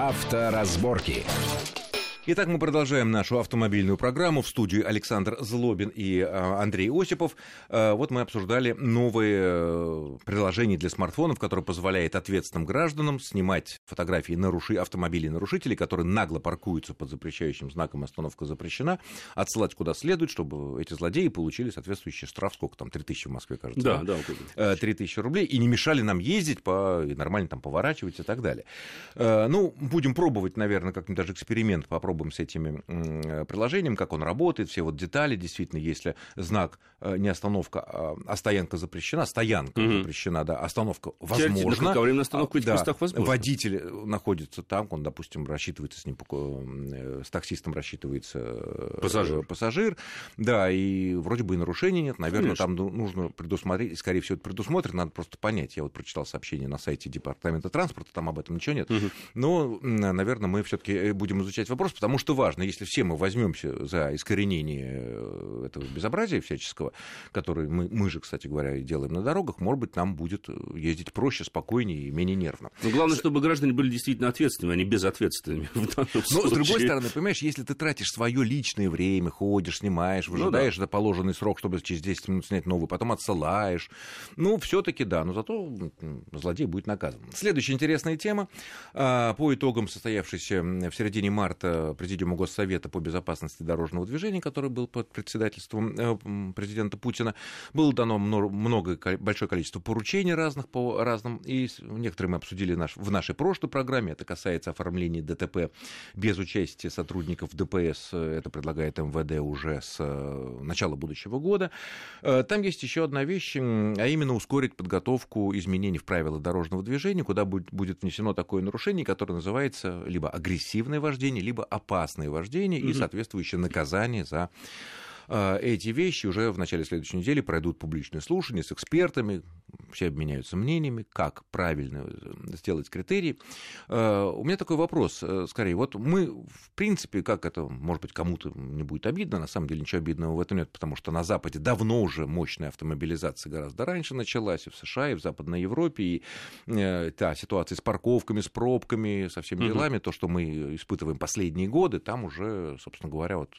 Авторазборки. Итак, мы продолжаем нашу автомобильную программу. В студии Александр Злобин и а, Андрей Осипов. А, вот мы обсуждали новые э, приложения для смартфонов, которое позволяет ответственным гражданам снимать фотографии наруши... автомобилей нарушителей, которые нагло паркуются под запрещающим знаком «Остановка запрещена», отсылать куда следует, чтобы эти злодеи получили соответствующий штраф, сколько там, 3000 в Москве, кажется. Да, да, да 3000 э, рублей, и не мешали нам ездить, по... и нормально там поворачивать и так далее. Э, ну, будем пробовать, наверное, как-нибудь даже эксперимент попробовать попробуем с этим э, приложением, как он работает, все вот детали, действительно, если знак э, не остановка, а, а стоянка запрещена, стоянка угу. запрещена, да, остановка возможна. На остановку в этих да, возможно. Водитель э, находится там, он, допустим, рассчитывается с ним, с таксистом рассчитывается пассажир. пассажир, да, и вроде бы и нарушений нет, наверное, Конечно. там нужно предусмотреть, скорее всего, это предусмотрено, надо просто понять. Я вот прочитал сообщение на сайте Департамента транспорта, там об этом ничего нет, угу. но, наверное, мы все-таки будем изучать вопрос, потому что важно, если все мы возьмемся за искоренение э, этого безобразия всяческого, которое мы, мы же, кстати говоря, и делаем на дорогах, может быть, нам будет э, ездить проще, спокойнее и менее нервно. Но главное, чтобы граждане были действительно ответственными, а не безответственными. Но, с другой стороны, понимаешь, если ты тратишь свое личное время, ходишь, снимаешь, выжидаешь ну, да. положенный срок, чтобы через 10 минут снять новый, потом отсылаешь, ну, все-таки да, но зато злодей будет наказан. Следующая интересная тема. А, по итогам состоявшейся в середине марта Президиума Госсовета по безопасности дорожного движения, который был под председательством э, президента Путина, было дано много, большое количество поручений разных по разным, и некоторые мы обсудили наш, в нашей прошлой программе, это касается оформления ДТП без участия сотрудников ДПС, это предлагает МВД уже с э, начала будущего года. Э, там есть еще одна вещь, а именно ускорить подготовку изменений в правила дорожного движения, куда будет внесено такое нарушение, которое называется либо агрессивное вождение, либо опасное вождения и соответствующее наказание за эти вещи уже в начале следующей недели пройдут публичные слушания с экспертами, все обменяются мнениями, как правильно э, сделать критерии. А, у меня такой вопрос, э, скорее, вот мы, в принципе, как это, может быть, кому-то не будет обидно, на самом деле ничего обидного в этом нет, потому что на Западе давно уже мощная автомобилизация гораздо раньше началась, и в США, и в Западной Европе, и э, та ситуация с парковками, с пробками, со всеми делами, угу. то, что мы испытывааем последние годы, там уже, собственно говоря, вот...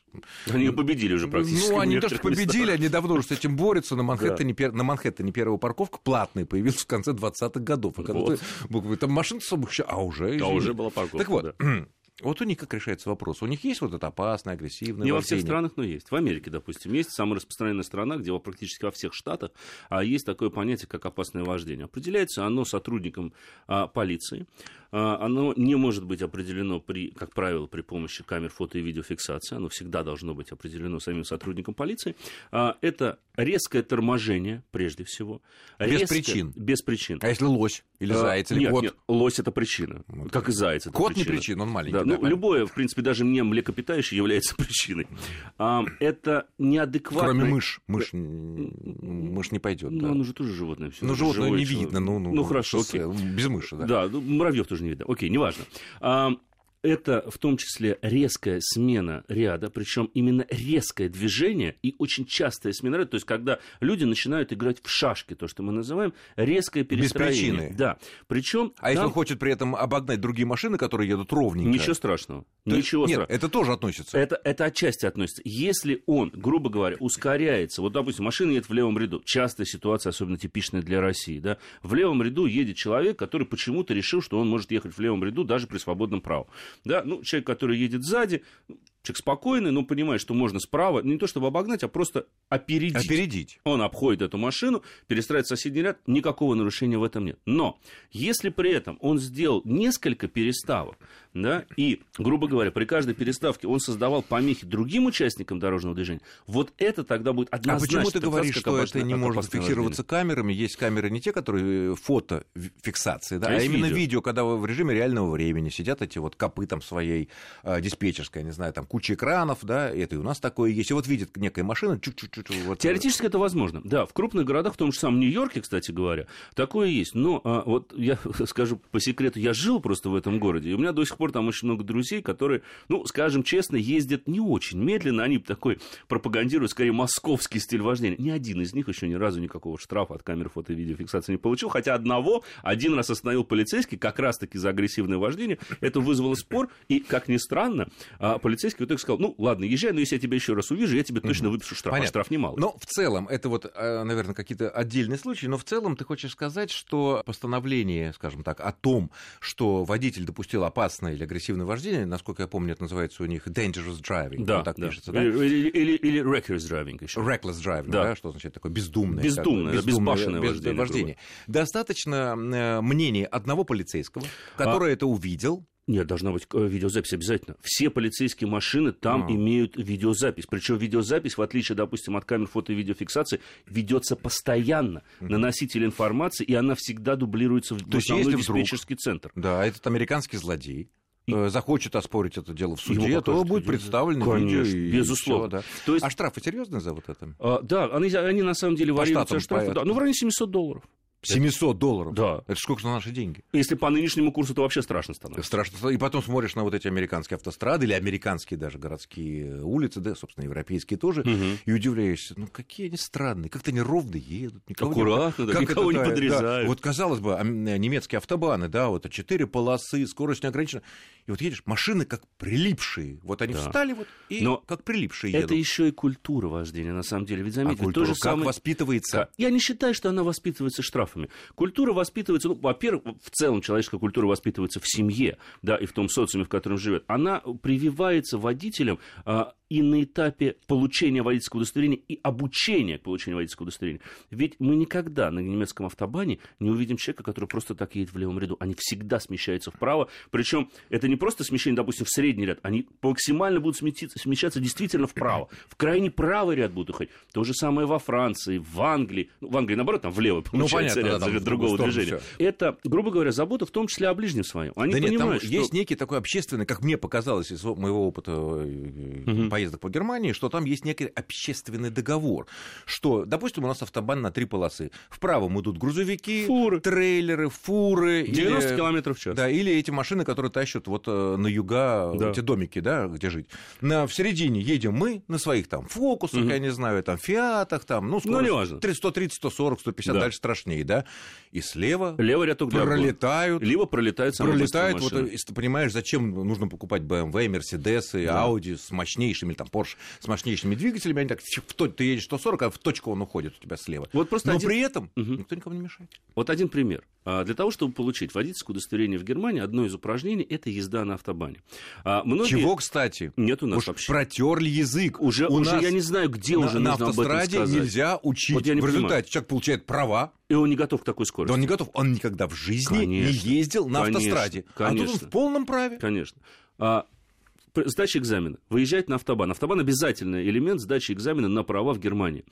Они победили уже практически. Ну, они то, что победили, они давно уже с этим борются, на Манхэттене, да. на Манхэттене первая парковка платная появилась в конце 20-х годов. Когда вот. ты, там машин особо еще, а уже... А уже была парковка, Так вот, да. Вот у них как решается вопрос? У них есть вот это опасное, агрессивное Не вождение? во всех странах, но есть. В Америке, допустим, есть самая распространенная страна, где практически во всех штатах а есть такое понятие, как опасное вождение. Определяется оно сотрудником а, полиции. А, оно не может быть определено, при, как правило, при помощи камер фото и видеофиксации. Оно всегда должно быть определено самим сотрудником полиции. Это резкое торможение, прежде всего. Без резкое, причин? Без причин. А если лось или а, заяц, или нет, кот? Нет, лось – это причина, вот. как и заяц это Кот причина. не причина, он маленький. Да, ну, любое, в принципе, даже не млекопитающее является причиной. А, это неадекватно. Кроме мышь. Мышь, мышь не пойдет. Ну, да. оно же тоже животное. Все ну, животное не видно. Ну, ну, ну хорошо, окей. Без мыши, да. Да, ну, муравьев тоже не видно. Окей, неважно. А, это в том числе резкая смена ряда, причем именно резкое движение и очень частая смена ряда, то есть когда люди начинают играть в шашки, то, что мы называем резкое перестроение. Без причины. Да. Причем а там... если он хочет при этом обогнать другие машины, которые едут ровненько? Ничего страшного. То Ничего нет, страшного. это тоже относится. Это, это отчасти относится. Если он, грубо говоря, ускоряется, вот, допустим, машина едет в левом ряду, частая ситуация, особенно типичная для России, да, в левом ряду едет человек, который почему-то решил, что он может ехать в левом ряду даже при свободном праве. Да, ну, человек, который едет сзади, Человек спокойный, но понимает, что можно справа, не то чтобы обогнать, а просто опередить. Опередить. Он обходит эту машину, перестраивает соседний ряд, никакого нарушения в этом нет. Но если при этом он сделал несколько переставок, да, и, грубо говоря, при каждой переставке он создавал помехи другим участникам дорожного движения, вот это тогда будет однозначно... А почему ты говоришь, что это не может фиксироваться камерами? Есть камеры не те, которые фотофиксации, да, а, а именно видео. видео, когда в режиме реального времени сидят эти вот копы там своей э, диспетчерской, не знаю, там куча экранов, да, это и у нас такое есть. И вот видит некая машина, чуть-чуть. Вот, Теоретически это возможно. Да, в крупных городах, в том же самом Нью-Йорке, кстати говоря, такое есть. Но а, вот я скажу по секрету, я жил просто в этом городе, и у меня до сих пор там очень много друзей, которые, ну, скажем честно, ездят не очень медленно, они такой пропагандируют скорее московский стиль вождения. Ни один из них еще ни разу никакого штрафа от камер фото и видеофиксации не получил, хотя одного один раз остановил полицейский как раз-таки за агрессивное вождение. Это вызвало спор, и, как ни странно, а, полицейский вот так сказал, ну, ладно, езжай, но если я тебя еще раз увижу, я тебе точно выпишу штраф, а штраф немало. Но в целом, это вот, э, наверное, какие-то отдельные случаи, но в целом ты хочешь сказать, что постановление, скажем так, о том, что водитель допустил опасное или агрессивное вождение, насколько я помню, это называется у них dangerous driving, да, так да. пишется, да? Или, или, или reckless driving еще. Reckless driving, да, да что значит такое бездумное. Бездумное, как, бездумное безбашенное вождение. вождение. Достаточно э, мнения одного полицейского, который а... это увидел, нет, должна быть э, видеозапись обязательно. Все полицейские машины там а. имеют видеозапись. Причем видеозапись, в отличие, допустим, от камер фото и видеофиксации, ведется постоянно на носитель информации, и она всегда дублируется в То основной диспетчерский вдруг, центр. Да, этот американский злодей и... Э, захочет оспорить это дело в суде, то будет представлен Конечно, видео. И безусловно. Все, да. то есть... А штрафы серьезные за вот это? А, да, они, они на самом деле варьируются. А штрафы, да, ну, в районе 700 долларов. 700 долларов? Да. Это сколько на наши деньги? Если по нынешнему курсу, то вообще страшно становится. Страшно. И потом смотришь на вот эти американские автострады или американские даже городские улицы, да, собственно, европейские тоже, угу. и удивляешься, ну какие они странные, как-то они ровно едут. Никого Аккуратно, не, да, как никого не подрезают. Да, вот, казалось бы, немецкие автобаны, да, вот четыре полосы, скорость не ограничена. И вот едешь, машины как прилипшие. Вот они да. встали вот и Но как прилипшие едут. Это еще и культура вождения, на самом деле. Ведь заметьте, а культура, же как самое... воспитывается? Я не считаю, что она воспитывается штрафами. Культура воспитывается, ну, во-первых, в целом человеческая культура воспитывается в семье, да, и в том социуме, в котором живет. Она прививается водителям а, и на этапе получения водительского удостоверения и обучения к получению водительского удостоверения. Ведь мы никогда на немецком автобане не увидим человека, который просто так едет в левом ряду. Они всегда смещаются вправо. Причем это не просто смещение, допустим, в средний ряд. Они максимально будут сместиться, смещаться действительно вправо. В крайний правый ряд будут уходить. То же самое во Франции, в Англии. Ну, в Англии, наоборот, там влево ну, получается ну, понятно, ряд да, за другого движения. Все. Это, грубо говоря, забота в том числе о ближнем своем. Они да понимают, нет, там что... есть некий такой общественный, как мне показалось из моего опыта угу. Поездок по Германии, что там есть некий общественный договор, что, допустим, у нас автобан на три полосы. В правом идут грузовики, фуры. трейлеры, фуры. 90 или, километров в час. Да, или эти машины, которые тащат вот э, на юга да. эти домики, да, где жить. На, в середине едем мы на своих там фокусах, угу. я не знаю, там фиатах, там, ну, скорость, ну, не важно. 130, 140, 150, да. дальше страшнее, да. И слева Левый ряд пролетают. Либо пролетают Пролетают, вот, если ты понимаешь, зачем нужно покупать BMW, Mercedes, да. Audi с мощнейшими, там, Porsche с мощнейшими двигателями, они так, в то, ты едешь 140, а в точку он уходит у тебя слева. Вот просто Но один... при этом угу. никто никому не мешает. Вот один пример. А, для того, чтобы получить водительское удостоверение в Германии, одно из упражнений – это езда на автобане. А, многие... Чего, кстати? Нет у нас Уж вообще. протерли язык. Уже, у уже нас я не знаю, где на, уже на нужно автостраде об этом нельзя учить. Вот я не в результате понимаю. человек получает права. И он не готов к такой скорости. Да он не готов. Он никогда в жизни конечно, не ездил на конечно, автостраде. Конечно. А тут он в полном праве. Конечно. А, сдача экзамена. Выезжать на автобан. Автобан обязательный элемент сдачи экзамена на права в Германии.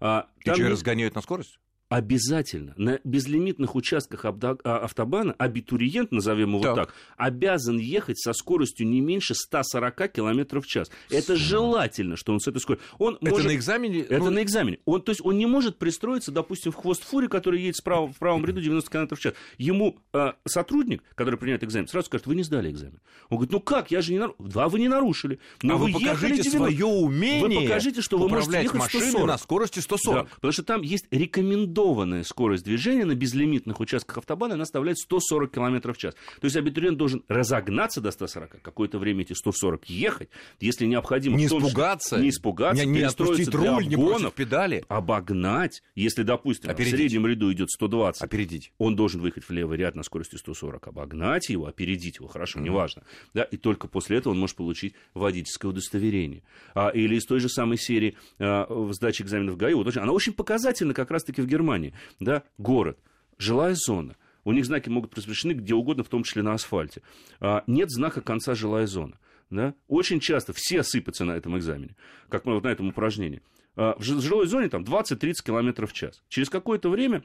А, И что, есть... разгоняют на скорость? Обязательно на безлимитных участках а, автобана абитуриент, назовем его так. так, обязан ехать со скоростью не меньше 140 км в час. Это желательно, что он с этой скоростью. Он это может... на экзамене? Это ну... на экзамене. Он, то есть он не может пристроиться, допустим, в хвост фури, который едет справа, в правом ряду 90 км в час. Ему э, сотрудник, который принимает экзамен, сразу скажет, вы не сдали экзамен. Он говорит, ну как, я же не нарушил. Да, вы не нарушили. Но а вы, вы покажите 90... свое умение Вы покажите, что вы можете ехать 140. на скорости 140. Да, потому что там есть рекомендованные рекомендованная скорость движения на безлимитных участках автобана, она составляет 140 км в час. То есть абитуриент должен разогнаться до 140, какое-то время эти 140 ехать, если необходимо... Не испугаться. Не испугаться, не, не отпустить руль, не бросить педали. Обогнать, если, допустим, опередить. в среднем ряду идет 120. Опередить. Он должен выехать в левый ряд на скорости 140, обогнать его, опередить его, хорошо, mm-hmm. неважно. Да, и только после этого он может получить водительское удостоверение. А, или из той же самой серии а, в сдаче экзаменов в ГАИ, вот, она очень показательна как раз-таки в Германии Германии, да, город, жилая зона, у них знаки могут быть размещены где угодно, в том числе на асфальте. А, нет знака конца жилая зона. Да? Очень часто все сыпятся на этом экзамене, как вот на этом упражнении. А, в жилой зоне там 20-30 км в час. Через какое-то время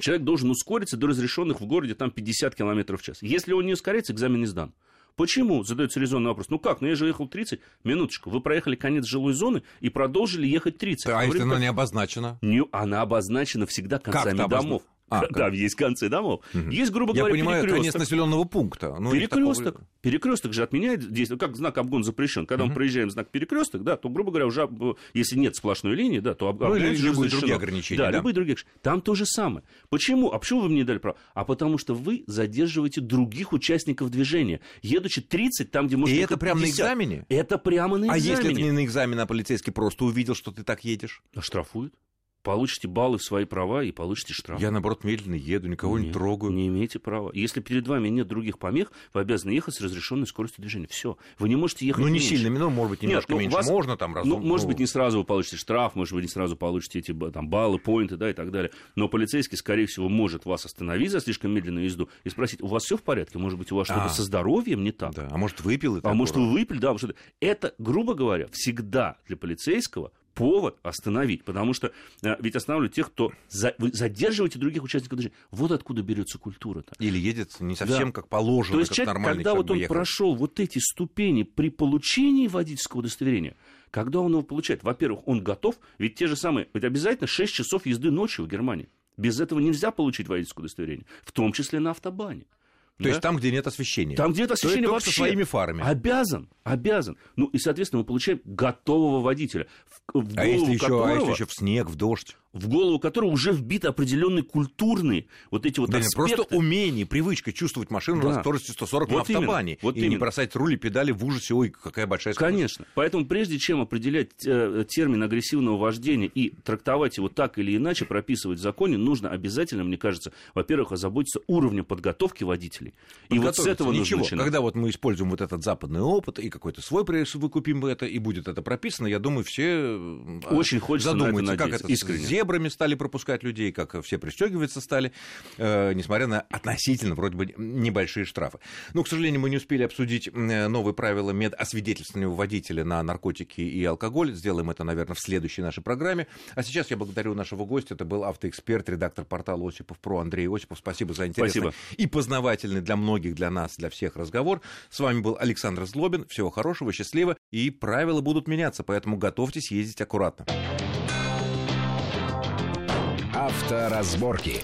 человек должен ускориться до разрешенных в городе там 50 км в час. Если он не ускоряется, экзамен не сдан. Почему? Задается резонный вопрос. Ну как, ну я же ехал 30. Минуточку, вы проехали конец жилой зоны и продолжили ехать 30. А если она не обозначена? Не, она обозначена всегда концами домов. А, да, как? есть концы домов. Угу. Есть, грубо Я говоря, понимаю, конец населенного пункта. Ну, перекресток. Такого... Перекресток же отменяет действие. Как знак обгон запрещен. Когда угу. мы проезжаем знак перекресток, да, то, грубо говоря, уже если нет сплошной линии, да, то обгон ну, или любые другие ограничения. Да, да, любые другие. Там то же самое. Почему? А почему вы мне не дали право? А потому что вы задерживаете других участников движения, едучи 30 там, где можно И это прямо на экзамене? Это прямо на экзамене. А если это не на экзамене, а полицейский просто увидел, что ты так едешь? Штрафуют получите баллы в свои права и получите штраф. Я, наоборот, медленно еду, никого нет, не трогаю. Не имеете права. Если перед вами нет других помех, вы обязаны ехать с разрешенной скоростью движения. Все. Вы не можете ехать Ну, не меньше. сильно, ну, может быть, немножко нет, ну, меньше. Вас... Можно там разум... Ну, может быть, не сразу вы получите штраф, может быть, не сразу получите эти там, баллы, поинты, да, и так далее. Но полицейский, скорее всего, может вас остановить за слишком медленную езду и спросить, у вас все в порядке? Может быть, у вас что-то а, со здоровьем не так? Да. А может, выпил? И а может, вы выпили, да. Что-то. Это, грубо говоря, всегда для полицейского повод остановить, потому что э, ведь останавливают тех, кто за, вы задерживаете других участников движения. Вот откуда берется культура-то. Или едет не совсем да. как положено, То есть как человек, нормальный когда человек вот он прошел вот эти ступени при получении водительского удостоверения, когда он его получает, во-первых, он готов, ведь те же самые, ведь обязательно 6 часов езды ночью в Германии. Без этого нельзя получить водительское удостоверение, в том числе на автобане. То да? есть там, где нет освещения. Там, где нет освещения вообще. со своими фарами. Обязан, обязан. Ну и, соответственно, мы получаем готового водителя. В, в а, если еще, которого... а если еще в снег, в дождь? В голову которого уже вбиты определенные культурные вот эти вот да, аспекты. Просто умение, привычка чувствовать машину да. на скорости 140 вот на автобане. Именно, вот и именно. не бросать рули, педали в ужасе, ой, какая большая скорость. Конечно. Поэтому прежде чем определять э, термин агрессивного вождения и трактовать его так или иначе, прописывать в законе, нужно обязательно, мне кажется, во-первых, озаботиться уровнем подготовки водителей. И вот с этого Ничего. нужно Когда вот мы используем вот этот западный опыт и какой-то свой пресс выкупим это, и будет это прописано, я думаю, все э, Очень хочется задумаются, на это как это искренне. Зебрами стали пропускать людей, как все пристегиваться стали, э, несмотря на относительно вроде бы небольшие штрафы. Но, к сожалению, мы не успели обсудить э, новые правила медосвидетельствования водителя на наркотики и алкоголь. Сделаем это, наверное, в следующей нашей программе. А сейчас я благодарю нашего гостя. Это был автоэксперт, редактор портала Осипов про Андрей Осипов. Спасибо за интересный Спасибо. и познавательный для многих, для нас, для всех разговор. С вами был Александр Злобин. Всего хорошего, счастливо. И правила будут меняться, поэтому готовьтесь ездить аккуратно. Авторазборки.